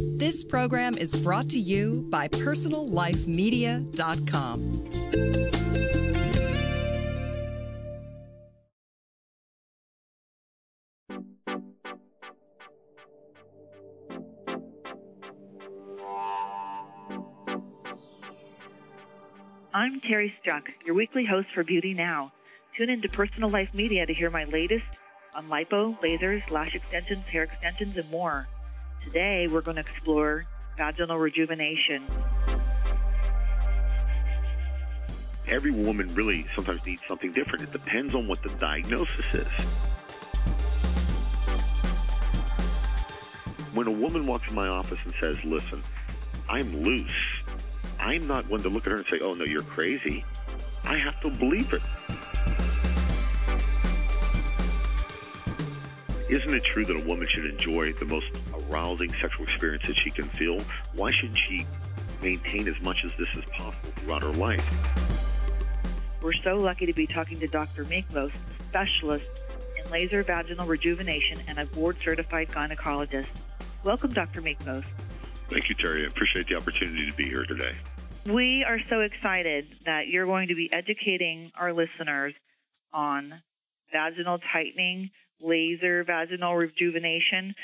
This program is brought to you by PersonalLifeMedia.com. I'm Terry Stuck, your weekly host for Beauty Now. Tune in to Personal Life Media to hear my latest on lipo, lasers, lash extensions, hair extensions, and more. Today, we're going to explore vaginal rejuvenation. Every woman really sometimes needs something different. It depends on what the diagnosis is. When a woman walks in my office and says, Listen, I'm loose, I'm not one to look at her and say, Oh, no, you're crazy. I have to believe it. Isn't it true that a woman should enjoy the most arousing sexual experience that she can feel? Why should she maintain as much as this as possible throughout her life? We're so lucky to be talking to Dr. Miklos, a specialist in laser vaginal rejuvenation and a board certified gynecologist. Welcome, Dr. Miklos. Thank you, Terry. I appreciate the opportunity to be here today. We are so excited that you're going to be educating our listeners on vaginal tightening, laser vaginal rejuvenation.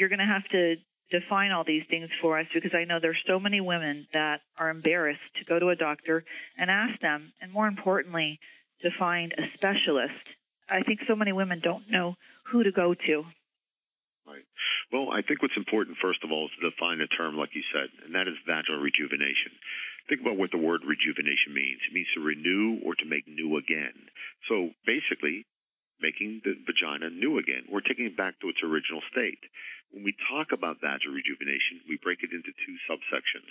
You're going to have to define all these things for us because I know there's so many women that are embarrassed to go to a doctor and ask them, and more importantly, to find a specialist. I think so many women don't know who to go to. Right. Well, I think what's important, first of all, is to define a term, like you said, and that is vaginal rejuvenation. Think about what the word rejuvenation means. It means to renew or to make new again. So basically, making the vagina new again or taking it back to its original state. When we talk about vaginal rejuvenation, we break it into two subsections.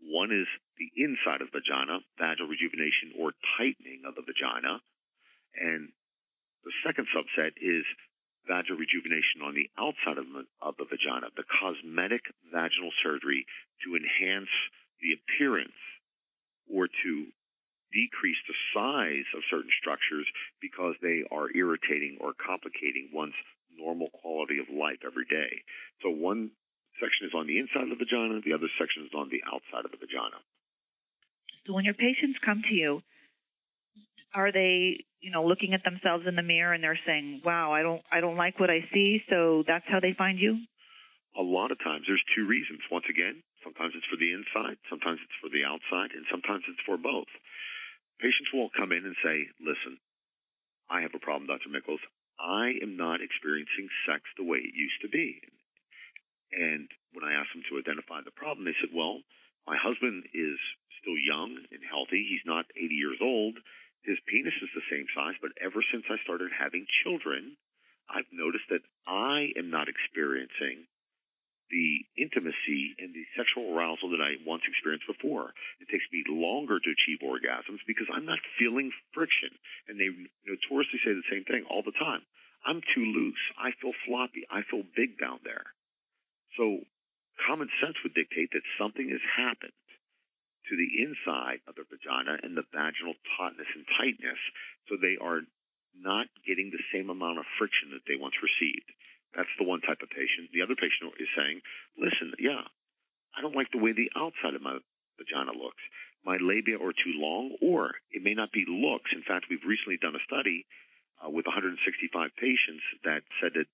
One is the inside of the vagina, vaginal rejuvenation or tightening of the vagina. And the second subset is vaginal rejuvenation on the outside of the, of the vagina, the cosmetic vaginal surgery to enhance the appearance or to decrease the size of certain structures because they are irritating or complicating one's normal quality of life every day. So one section is on the inside of the vagina, the other section is on the outside of the vagina. So when your patients come to you, are they, you know, looking at themselves in the mirror and they're saying, "Wow, I don't I don't like what I see." So that's how they find you? A lot of times there's two reasons. Once again, sometimes it's for the inside, sometimes it's for the outside, and sometimes it's for both. Patients will come in and say, listen, I have a problem, Dr. Miklos. I am not experiencing sex the way it used to be. And when I asked them to identify the problem, they said, well, my husband is still young and healthy. He's not 80 years old. His penis is the same size, but ever since I started having children, I've noticed that I am not experiencing the intimacy and the sexual arousal that I once experienced before. It takes me longer to achieve orgasms because I'm not feeling friction. And they notoriously say the same thing all the time. I'm too loose. I feel floppy. I feel big down there. So common sense would dictate that something has happened to the inside of the vagina and the vaginal tautness and tightness. So they are not getting the same amount of friction that they once received. That's the one type of patient. The other patient is saying, listen, yeah, I don't like the way the outside of my vagina looks. My labia are too long, or it may not be looks. In fact, we've recently done a study uh, with 165 patients that said that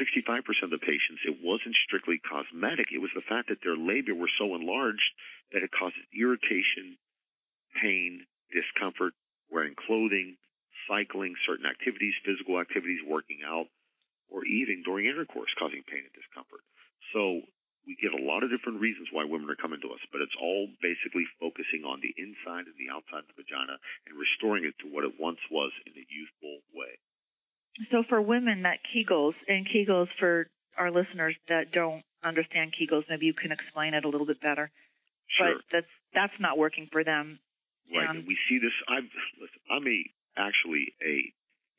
65% of the patients, it wasn't strictly cosmetic. It was the fact that their labia were so enlarged that it causes irritation, pain, discomfort, wearing clothing, cycling, certain activities, physical activities, working out, or eating during intercourse, causing pain and discomfort. So we get a lot of different reasons why women are coming to us, but it's all basically focusing on the inside and the outside of the vagina and restoring it to what it once was in a youthful way. So for women that Kegels, and Kegels for our listeners that don't understand Kegels, maybe you can explain it a little bit better. Sure. But that's that's not working for them. Right. And And we see this. I'm listen, I'm a actually a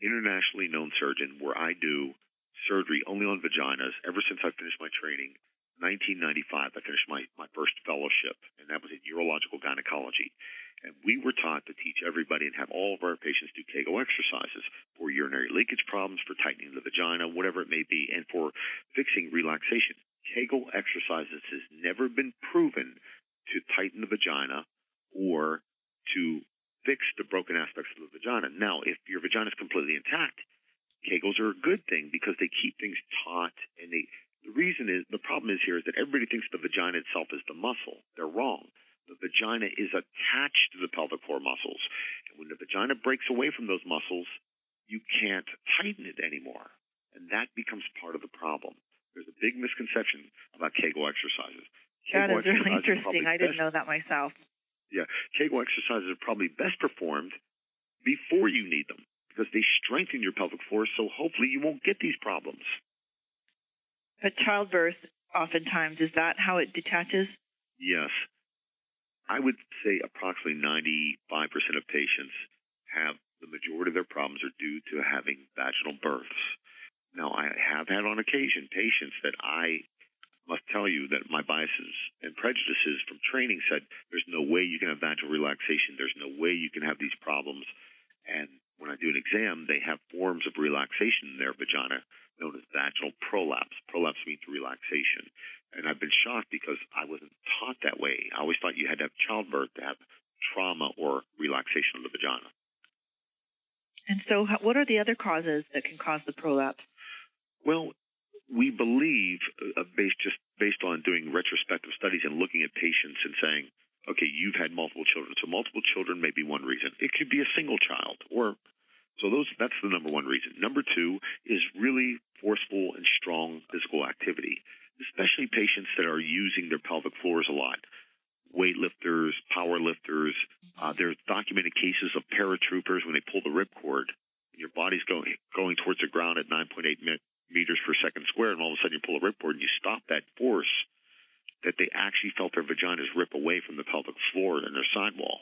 internationally known surgeon where I do surgery only on vaginas ever since I finished my training. 1995, I finished my, my first fellowship, and that was in urological gynecology. And we were taught to teach everybody and have all of our patients do Kegel exercises for urinary leakage problems, for tightening the vagina, whatever it may be, and for fixing relaxation. Kegel exercises has never been proven to tighten the vagina or to fix the broken aspects of the vagina. Now, if your vagina is completely intact, Kegels are a good thing because they keep things taut and they the reason is the problem is here is that everybody thinks the vagina itself is the muscle. They're wrong. The vagina is attached to the pelvic floor muscles. And when the vagina breaks away from those muscles, you can't tighten it anymore. And that becomes part of the problem. There's a big misconception about Kegel exercises. Kegel that is really interesting. I didn't best, know that myself. Yeah, Kegel exercises are probably best performed before you need them because they strengthen your pelvic floor, so hopefully you won't get these problems. But childbirth, oftentimes, is that how it detaches? Yes. I would say approximately 95% of patients have the majority of their problems are due to having vaginal births. Now, I have had on occasion patients that I must tell you that my biases and prejudices from training said there's no way you can have vaginal relaxation. There's no way you can have these problems. And when I do an exam, they have forms of relaxation in their vagina known as vaginal prolapse. Prolapse means relaxation. And I've been shocked because I wasn't taught that way. I always thought you had to have childbirth to have trauma or relaxation of the vagina. And so, what are the other causes that can cause the prolapse? Well, we believe, uh, based just based on doing retrospective studies and looking at patients and saying, okay, you've had multiple children, so multiple children may be one reason. It could be a single child, or so those that's the number one reason. Number two is really forceful and strong physical activity, especially patients that are using their pelvic floors a lot. Weightlifters, power lifters. Uh, there's documented cases of paratroopers when they pull the ripcord, and your body's going going towards the ground at 9.8 meters per second square, and all of a sudden you pull a ripcord and you stop that force, that they actually felt their vaginas rip away from the pelvic floor and their sidewall.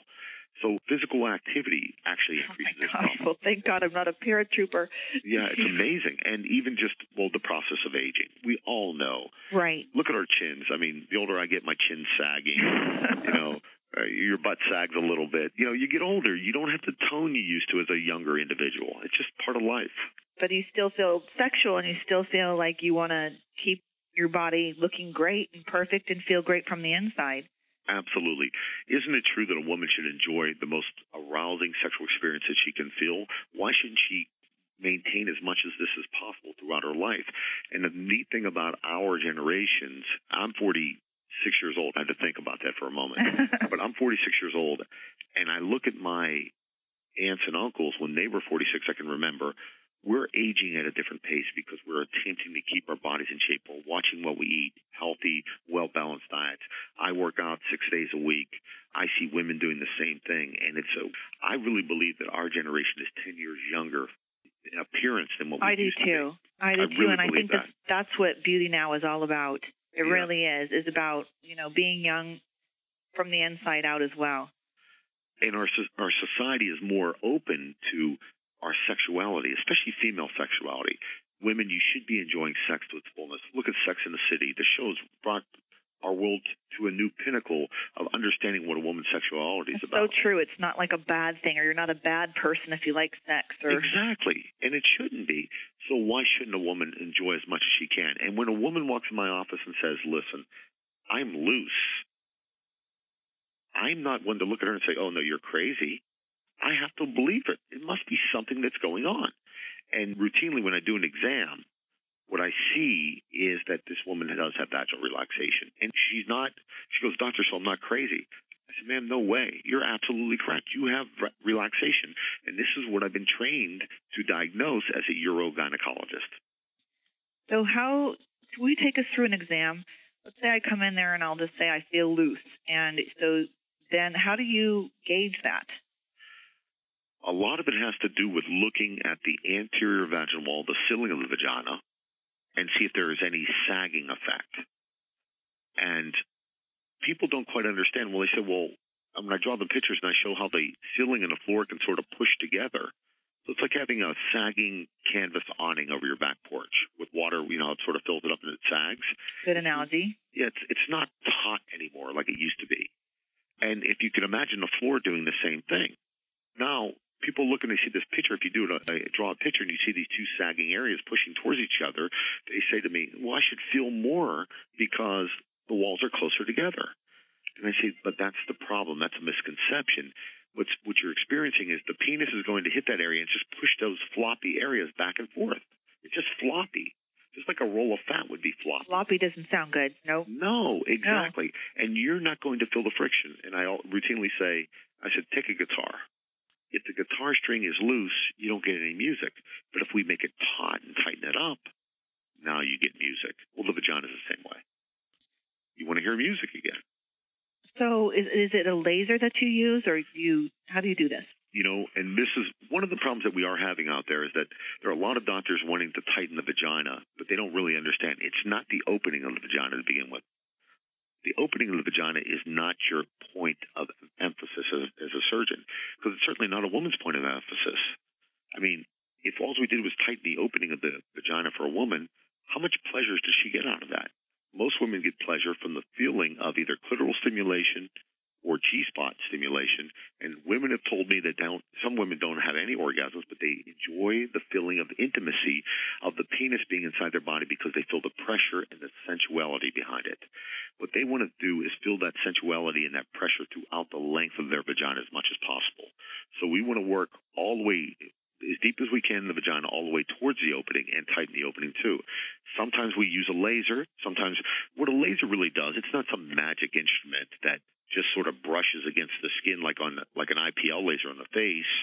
So physical activity actually increases. Oh my gosh! Well, thank God I'm not a paratrooper. Yeah, it's amazing, and even just well, the process of aging. We all know. Right. Look at our chins. I mean, the older I get, my chin's sagging. you know, uh, your butt sags a little bit. You know, you get older, you don't have the tone you used to as a younger individual. It's just part of life but you still feel sexual and you still feel like you want to keep your body looking great and perfect and feel great from the inside. Absolutely. Isn't it true that a woman should enjoy the most arousing sexual experience that she can feel? Why shouldn't she maintain as much as this as possible throughout her life? And the neat thing about our generations, I'm 46 years old. I had to think about that for a moment. but I'm 46 years old, and I look at my aunts and uncles when they were 46, I can remember we're aging at a different pace because we're attempting to keep our bodies in shape. We're watching what we eat, healthy, well balanced diets. I work out six days a week. I see women doing the same thing, and it's so. I really believe that our generation is ten years younger in appearance than what we I do too. I do I too, really and I think that. that's what beauty now is all about. It yeah. really is. Is about you know being young from the inside out as well. And our our society is more open to our sexuality, especially female sexuality. Women, you should be enjoying sex to its fullness. Look at Sex in the City. The show has brought our world to a new pinnacle of understanding what a woman's sexuality is That's about. So true. It's not like a bad thing, or you're not a bad person if you like sex. Or exactly, and it shouldn't be. So why shouldn't a woman enjoy as much as she can? And when a woman walks in my office and says, "Listen, I'm loose," I'm not one to look at her and say, "Oh no, you're crazy." I have to believe it. It must be something that's going on. And routinely, when I do an exam, what I see is that this woman does have vaginal relaxation. And she's not, she goes, Dr. So I'm not crazy. I said, ma'am, no way. You're absolutely correct. You have re- relaxation. And this is what I've been trained to diagnose as a urogynecologist. So, how, will you take us through an exam? Let's say I come in there and I'll just say I feel loose. And so then how do you gauge that? A lot of it has to do with looking at the anterior vaginal wall, the ceiling of the vagina, and see if there is any sagging effect. And people don't quite understand. Well, they say, well, when I draw the pictures and I show how the ceiling and the floor can sort of push together. So it's like having a sagging canvas awning over your back porch with water, you know, it sort of fills it up and it sags. Good analogy. Yeah, it's, it's not taut anymore like it used to be. And if you can imagine the floor doing the same thing. Now, people look and they see this picture. If you do it, I draw a picture and you see these two sagging areas pushing towards each other, they say to me, "Well, I should feel more because the walls are closer together." And I say, "But that's the problem. That's a misconception. What's what you're experiencing is the penis is going to hit that area and just push those floppy areas back and forth. It's just floppy." Just like a roll of fat would be floppy. Floppy doesn't sound good. No. No, exactly. No. And you're not going to feel the friction. And I routinely say, I said, take a guitar. If the guitar string is loose, you don't get any music. But if we make it taut and tighten it up, now you get music. Well, the vagina is the same way. You want to hear music again. So, is, is it a laser that you use, or you? How do you do this? you know, and this is one of the problems that we are having out there is that there are a lot of doctors wanting to tighten the vagina, but they don't really understand it's not the opening of the vagina to begin with. The opening of the vagina is not your point of emphasis as, as a surgeon, because it's certainly not a woman's point of emphasis. I mean, if all we did was tighten the opening of the vagina for a woman, how much pleasure does she get out of that? Most women get pleasure from the feeling of either clitoral stimulation or G spot stimulation. And women have told me that don't, some women don't have any orgasms, but they enjoy the feeling of intimacy of the penis being inside their body because they feel the pressure and the sensuality behind it. What they want to do is feel that sensuality and that pressure throughout the length of their vagina as much as possible. So we want to work all the way as deep as we can in the vagina all the way towards the opening and tighten the opening too. Sometimes we use a laser. Sometimes what a laser really does, it's not some magic instrument that just sort of brushes against the skin like on like an IPL laser on the face.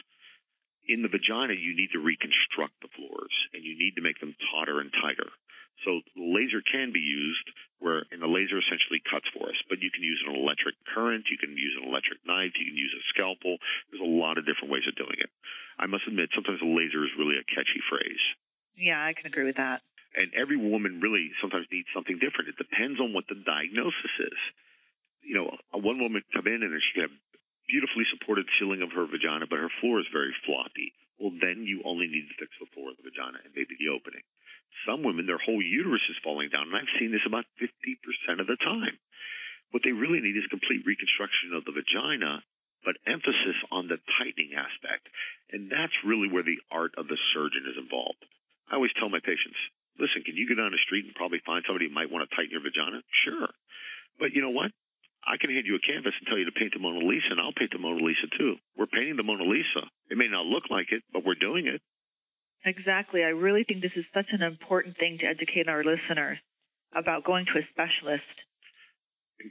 In the vagina, you need to reconstruct the floors and you need to make them tauter and tighter. So laser can be used where, and the laser essentially cuts for us, but you can use an electric current, you can use an electric knife, you can use a scalpel. There's a lot of different ways of doing it. I must admit, sometimes a laser is really a catchy phrase. Yeah, I can agree with that. And every woman really sometimes needs something different. It depends on what the diagnosis is you know, one woman come in and she had beautifully supported ceiling of her vagina, but her floor is very floppy. Well, then you only need to fix the floor of the vagina and maybe the opening. Some women, their whole uterus is falling down, and I've seen this about 50% of the time. What they really need is complete reconstruction of the vagina, but emphasis on the tightening aspect. And that's really where the art of the surgeon is involved. I always tell my patients, listen, can you go down the street and probably find somebody who might want to tighten your vagina? Sure. But you know what? I can hand you a canvas and tell you to paint the Mona Lisa, and I'll paint the Mona Lisa too. We're painting the Mona Lisa. It may not look like it, but we're doing it. Exactly. I really think this is such an important thing to educate our listeners about going to a specialist.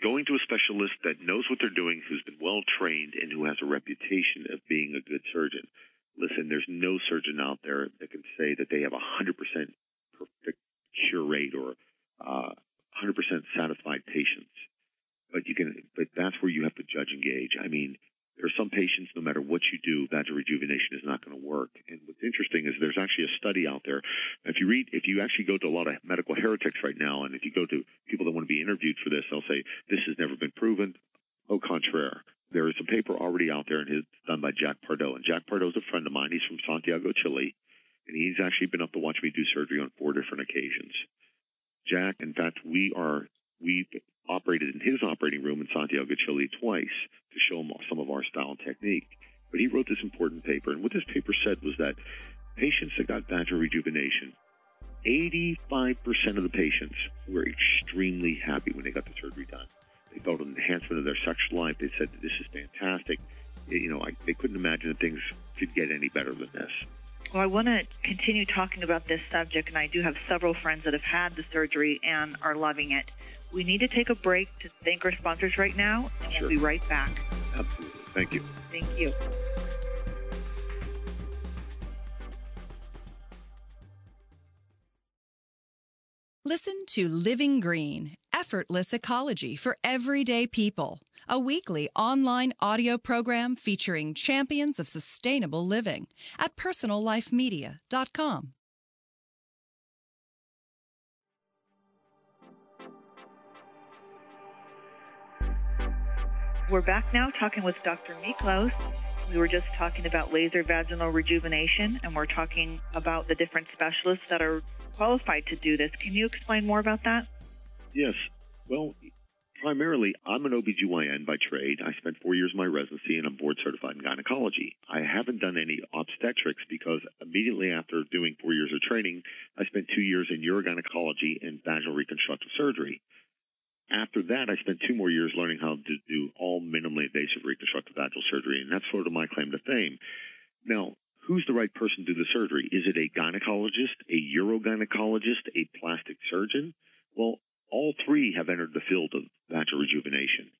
Going to a specialist that knows what they're doing, who's been well trained, and who has a reputation of being a good surgeon. Listen, there's no surgeon out there that can say that they have a 100% perfect cure rate or uh, 100% satisfied patients you can, but that's where you have to judge and gauge. I mean, there are some patients, no matter what you do, vaginal rejuvenation is not going to work. And what's interesting is there's actually a study out there. If you read, if you actually go to a lot of medical heretics right now, and if you go to people that want to be interviewed for this, they'll say this has never been proven. Au contraire, there is a paper already out there, and it's done by Jack Pardo. And Jack Pardo is a friend of mine. He's from Santiago, Chile, and he's actually been up to watch me do surgery on four different occasions. Jack, in fact, we are we operated in his operating room in Santiago, Chile twice to show him some of our style and technique. But he wrote this important paper, and what this paper said was that patients that got vaginal rejuvenation, 85% of the patients were extremely happy when they got the surgery done. They felt an enhancement of their sexual life. They said, this is fantastic. You know, I, they couldn't imagine that things could get any better than this. Well, I want to continue talking about this subject, and I do have several friends that have had the surgery and are loving it. We need to take a break to thank our sponsors right now, and sure. we'll be right back. Absolutely. Thank you. Thank you. Listen to Living Green, effortless ecology for everyday people, a weekly online audio program featuring champions of sustainable living at personallifemedia.com. We're back now talking with Dr. Miklos. We were just talking about laser vaginal rejuvenation, and we're talking about the different specialists that are qualified to do this. Can you explain more about that? Yes. Well, primarily, I'm an OBGYN by trade. I spent four years of my residency and I'm board certified in gynecology. I haven't done any obstetrics because immediately after doing four years of training, I spent two years in urogynecology and vaginal reconstructive surgery. After that, I spent two more years learning how to do all minimally invasive reconstructive vaginal surgery, and that's sort of my claim to fame. Now, who's the right person to do the surgery? Is it a gynecologist, a urogynecologist, a plastic surgeon? Well, all three have entered the field of vaginal rejuvenation.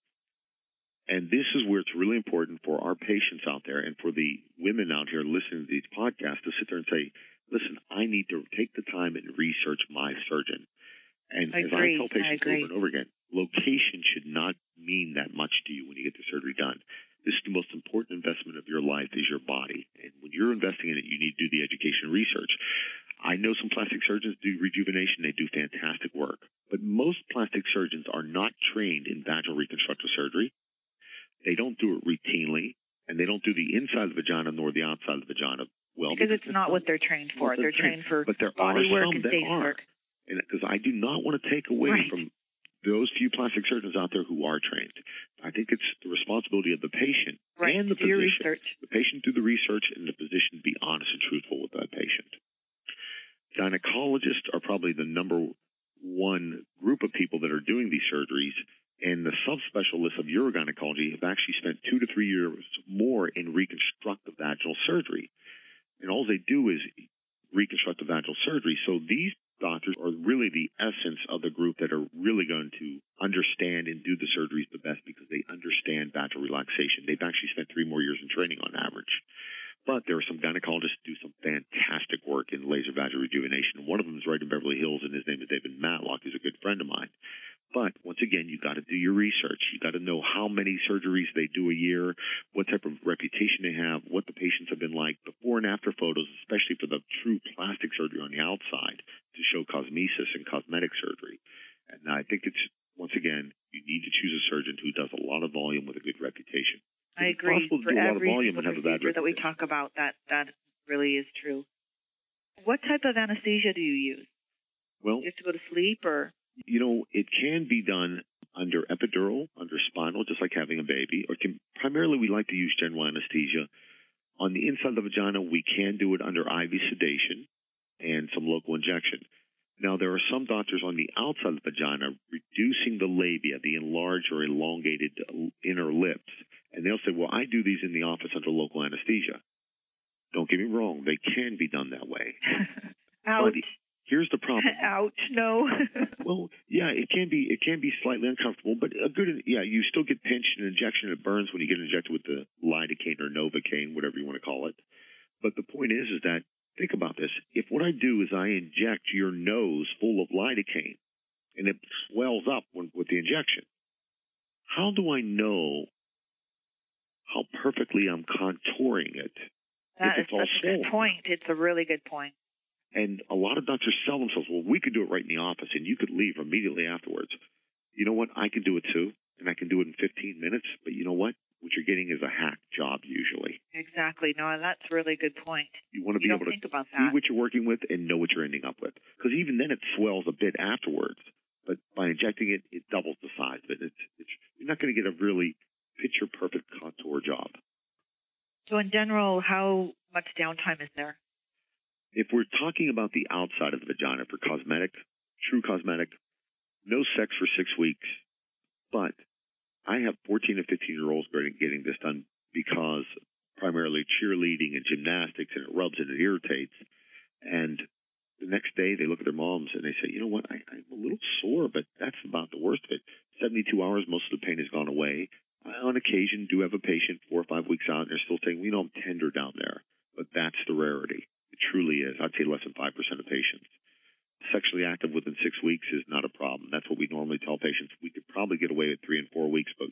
And this is where it's really important for our patients out there and for the women out here listening to these podcasts to sit there and say, listen, I need to take the time and research my surgeon. And I as agree. I tell patients I over and over again, location should not mean that much to you when you get the surgery done. This is the most important investment of your life is your body. And when you're investing in it, you need to do the education research. I know some plastic surgeons do rejuvenation. They do fantastic work. But most plastic surgeons are not trained in vaginal reconstructive surgery. They don't do it routinely, and they don't do the inside of the vagina nor the outside of the vagina well. because it's not what they're trained for. They're they're trained for But there body are work some and that face are. work. Because I do not want to take away Right. from those few plastic surgeons out there who are trained. I think it's the responsibility of the patient Right. and the physician. research. The patient do the research and the physician be honest and truthful with that patient. Gynecologists are probably the number one group of people that are doing these surgeries, and the subspecialists of urogynecology have actually spent two to three years more in reconstructive vaginal surgery. And all they do is reconstructive vaginal surgery. So these doctors are really the essence of the group that are really going to understand and do the surgeries the best because they understand vaginal relaxation. They've actually spent three more years in training on average. But there are some gynecologists who do some fantastic work in laser vaginal rejuvenation. One of them is right in Beverly Hills, and his name is David Matlock. He's a good friend of mine. But once again, you got to do your research. You got to know how many surgeries they do a year, what type of reputation they have, what the patients have been like, before and after photos, especially for the true plastic surgery on the outside to show cosmesis and cosmetic surgery. And I think it's once again, you need to choose a surgeon who does a lot of volume with a good reputation. I It's agree. possible to For do a lot of every volume and have a bad that we talk about, that that really is true. What type of anesthesia do you use? Well, Do you have to go to sleep, or you know, it can be done under epidural, under spinal, just like having a baby, or can, primarily we like to use general anesthesia. On the inside of the vagina, we can do it under IV sedation and some local injection. Now, there are some doctors on the outside of the vagina reducing the labia, the enlarged or elongated inner lips, and they'll say, well, I do these in the office under local anesthesia. Don't get me wrong, they can be done that way. ouch, Here's the problem. ouch, no. Well, yeah, it can be it can be slightly uncomfortable, but a good yeah, you still get pinched and injection. It burns when you get injected with the lidocaine or novocaine, whatever you want to call it. But the point is, is that think about this: if what I do is I inject your nose full of lidocaine, and it swells up when, with the injection, how do I know how perfectly I'm contouring it? that is it's all such a good point. It's a really good point. And a lot of doctors sell themselves, well, we could do it right in the office and you could leave immediately afterwards. You know what? I can do it too, and I can do it in 15 minutes, but you know what? What you're getting is a hack job usually. Exactly. No, that's a really good point. You want to be able to think about see what you're working with and know what you're ending up with. Because even then it swells a bit afterwards. But by injecting it, it doubles the size of it. It's, it's, you're not going to get a really picture perfect contour job. So, in general, how much downtime is there? If we're talking about the outside of the vagina for cosmetic, true cosmetic, no sex for six weeks. But I have 14 and 15 year olds getting this done because primarily cheerleading and gymnastics, and it rubs and it irritates. And the next day they look at their moms and they say, you know what, I, I'm a little sore, but that's about the worst of it. 72 hours, most of the pain has gone away. I, on occasion, do have a patient four or five weeks out, and they're still saying, you know, I'm tender down there. But that's the rarity. It truly is. I'd say less than 5% of patients. Sexually active within six weeks is not a problem. That's what we normally tell patients. We could probably get away with three and four weeks, but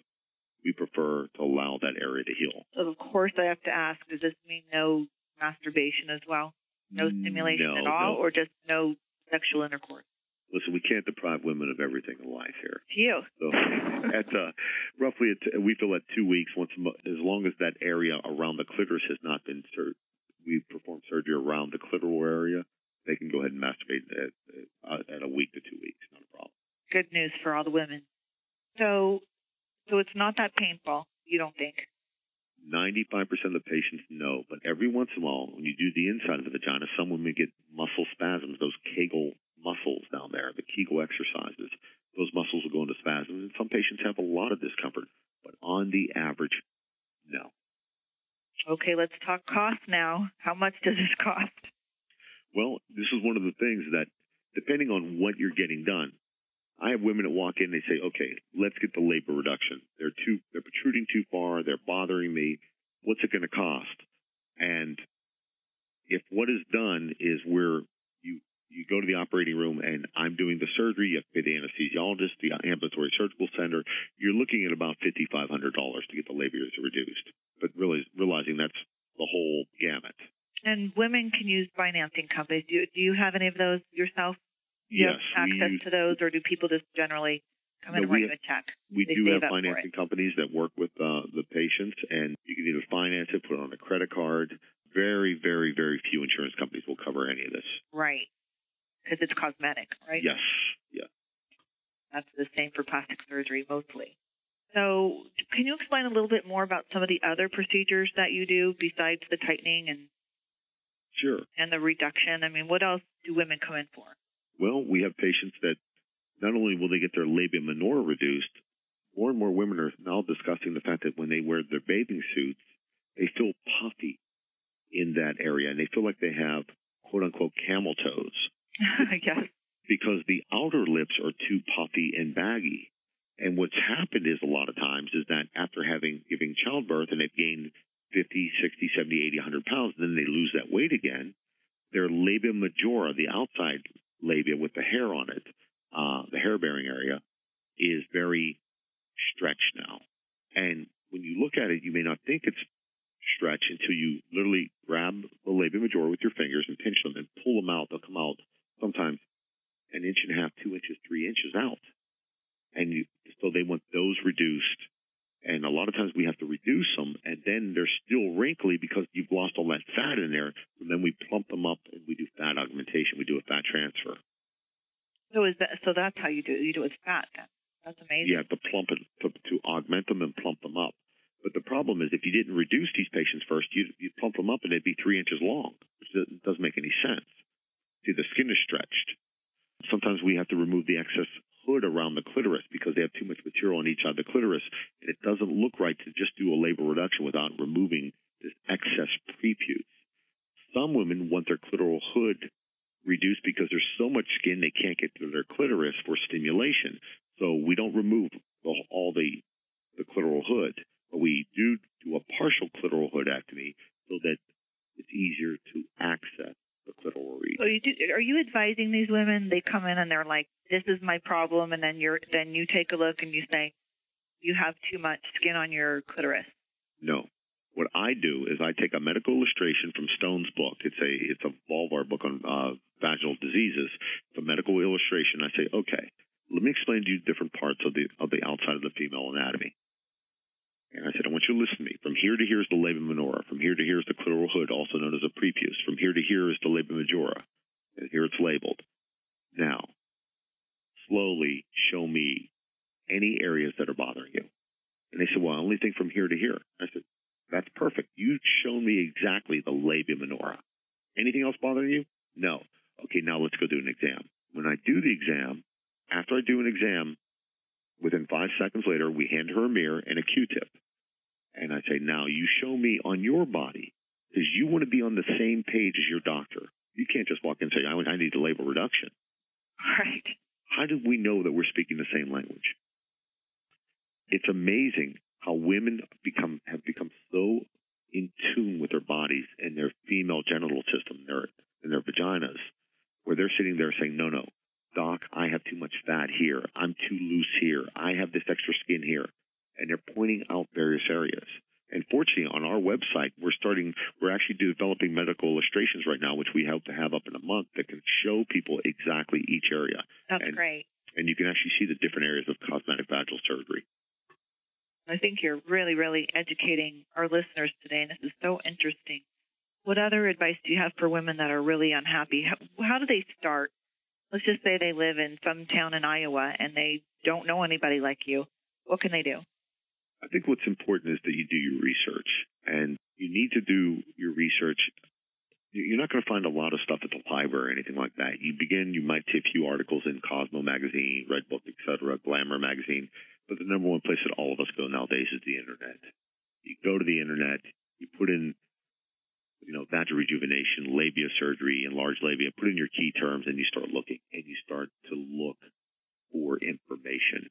we prefer to allow that area to heal. So, of course, I have to ask: Does this mean no masturbation as well? No stimulation no, at all, no. or just no sexual intercourse? Listen, we can't deprive women of everything in life here. You. So at uh, roughly, at, we feel at two weeks, once as long as that area around the clitoris has not been sur- we perform surgery around the clitoral area, they can go ahead and masturbate at, at, a week to two weeks, not a problem. Good news for all the women. So, so it's not that painful. You don't think? 95% of the patients know, but every once in a while, when you do the inside of the vagina, some women get muscle spasms, those Kegel muscles down there, the Kegel exercises. Those muscles will go into spasms, and some patients have a lot of discomfort, but on the average, no. Okay, let's talk cost now. How much does this cost? Well, this is one of the things that, depending on what you're getting done, I have women that walk in, they say, okay, let's get the labia reduction. They're too, they're protruding too far. They're bothering me. What's it going to cost? And if what is done is where you, you go to the operating room and I'm doing the surgery, you have to pay the anesthesiologist, the ambulatory surgical center, you're looking at about $5,500 to get the labia reduced. But really realizing that's the whole gamut. And women can use financing companies. Do, do you have any of those yourself? Do you yes, have access use, to those, or do people just generally come in No, and write you a check? We They do have financing companies that work with uh, the patients, and you can either finance it, put it on a credit card. Very, very, very few insurance companies will cover any of this. Right. Because it's cosmetic, right? Yes, yeah. That's the same for plastic surgery mostly. So, can you explain a little bit more about some of the other procedures that you do besides the tightening and, Sure. and the reduction? I mean, what else do women come in for? Well, we have patients that not only will they get their labia minora reduced, more and more women are now discussing the fact that when they wear their bathing suits, they feel puffy in that area, and they feel like they have quote unquote camel toes. yes. because the outer lips are too puffy and baggy. And what's happened is a lot of times is that after having giving childbirth and they've gained 50, 60, 70, 80, 100 pounds, then they lose that weight again. Their labia majora, the outside labia with the hair on it, uh, the hair bearing area, is very stretched now. And when you look at it, you may not think it's stretched until you literally grab the labia majora with your fingers and pinch them and pull them out. They'll come out sometimes an inch and a half, two inches, three inches out. And you, so they want those reduced. And a lot of times we have to reduce them and then they're still wrinkly because you've lost all that fat in there. And then we plump them up and we do fat augmentation. We do a fat transfer. So is that so? That's how you do it. You do it with fat. Then. That's amazing. You have to plump it to, to augment them and plump them up. But the problem is if you didn't reduce these patients first, you'd, you'd plump them up and they'd be three inches long, which doesn't- doesn't make any sense. See, the skin is stretched. Sometimes we have to remove the excess hood around the clitoris because they have too much material on each side of the clitoris, and it doesn't look right to just do a labia reduction without removing this excess prepuce. Some women want their clitoral hood reduced because there's so much skin they can't get to their clitoris for stimulation. So we don't remove all the the clitoral hood, but we do do a partial clitoral hoodectomy so that it's easier to access the clitoral region. You do, are you advising these women? They come in and they're like, "This is my problem," and then you're then you take a look and you say, "You have too much skin on your clitoris." No. What I do is I take a medical illustration from Stone's book. It's a it's a Vulvar book on uh, vaginal diseases. It's a medical illustration. I say, okay, let me explain to you different parts of the of the outside of the female anatomy. And I said, I want you to listen to me. From here to here is the labia minora. From here to here is the clitoral hood, also known as a prepuce. From here to here is the labia majora. And here it's labeled. Now, slowly show me any areas that are bothering you. And they said, well, I only think from here to here. I said, that's perfect. You've shown me exactly the labia minora. Anything else bothering you? No. Okay, now let's go do an exam. When I do the exam, after I do an exam, within five seconds later, we hand her a mirror and a Q-tip. And I say, now you show me on your body, because you want to be on the same page as your doctor. You can't just walk in and say, I, I need a labia reduction. Right. How do we know that we're speaking the same language? It's amazing how women become have become so in tune with their bodies and their female genital system, their and their vaginas, where they're sitting there saying, "No, no, doc, I have too much fat here. I'm too loose here. I have this extra skin here," and they're pointing out various areas. And fortunately, on our website, we're starting, we're actually developing medical illustrations right now, which we hope to have up in a month that can show people exactly each area. That's And- great. And you can actually see the different areas of cosmetic vaginal surgery. I think you're really, really educating our listeners today, and this is so interesting. What other advice do you have for women that are really unhappy? How, how do they start? Let's just say they live in some town in Iowa and they don't know anybody like you. what can they do? I think what's important is that you do your research, and you need to do your research. You're not going to find a lot of stuff at the library or anything like that. You begin, you might see a few articles in Cosmo magazine, Redbook, etc., Glamour magazine, but the number one place that all of us go nowadays is the internet. You go to the internet, you put in, you know, vaginal rejuvenation, labia surgery, enlarged labia, put in your key terms, and you start looking, and you start to look for information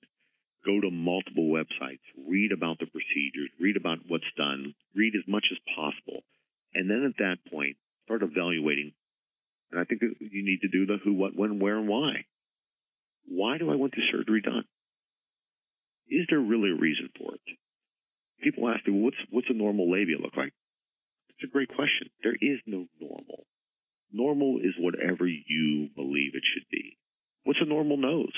go to multiple websites, read about the procedures, read about what's done, read as much as possible. And then at that point, start evaluating. And I think you need to do the who, what, when, where, and why. Why do I want this surgery done? Is there really a reason for it? People ask me, well, what's, what's a normal labia look like? It's a great question. There is no normal. Normal is whatever you believe it should be. What's a normal nose?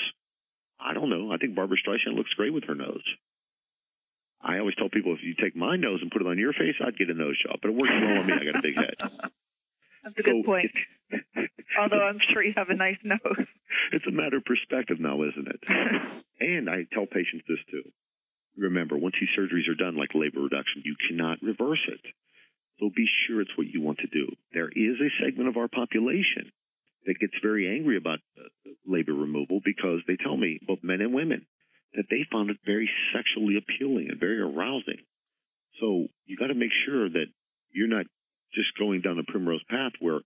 I don't know. I think Barbra Streisand looks great with her nose. I always tell people if you take my nose and put it on your face, I'd get a nose job. But it works well on me. I got a big head. That's a good so point. Although I'm sure you have a nice nose. It's a matter of perspective now, isn't it? and I tell patients this too. Remember, once these surgeries are done, like labia reduction, you cannot reverse it. So be sure it's what you want to do. There is a segment of our population that gets very angry about uh, labia removal because they tell me, both men and women, that they found it very sexually appealing and very arousing. So you got to make sure that you're not just going down the primrose path where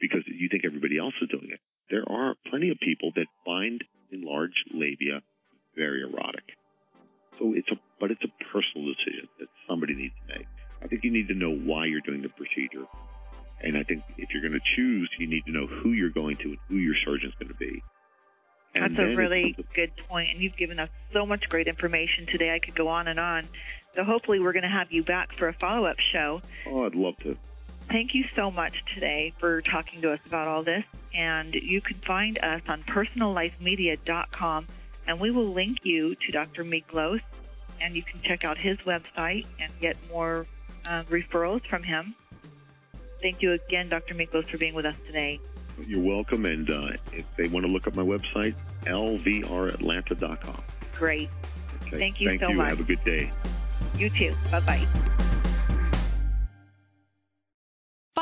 because you think everybody else is doing it. There are plenty of people that find enlarged labia very erotic. So it's a but it's a personal decision that somebody needs to make. I think you need to know why you're doing the procedure and I think if you're going to choose, you need to know who you're going to and who your surgeon's going to be. And That's a really good point, and you've given us so much great information today. I could go on and on. So hopefully, we're going to have you back for a follow up show. Oh, I'd love to. Thank you so much today for talking to us about all this. And you can find us on personallifemedia.com, and we will link you to Dr. Miklos, and you can check out his website and get more uh, referrals from him. Thank you again, Dr. Miklos, for being with us today. You're welcome. And uh, if they want to look up my website, lvratlanta.com. Great. Okay. Thank you Thank so you. much. Have a good day. You too. Bye bye.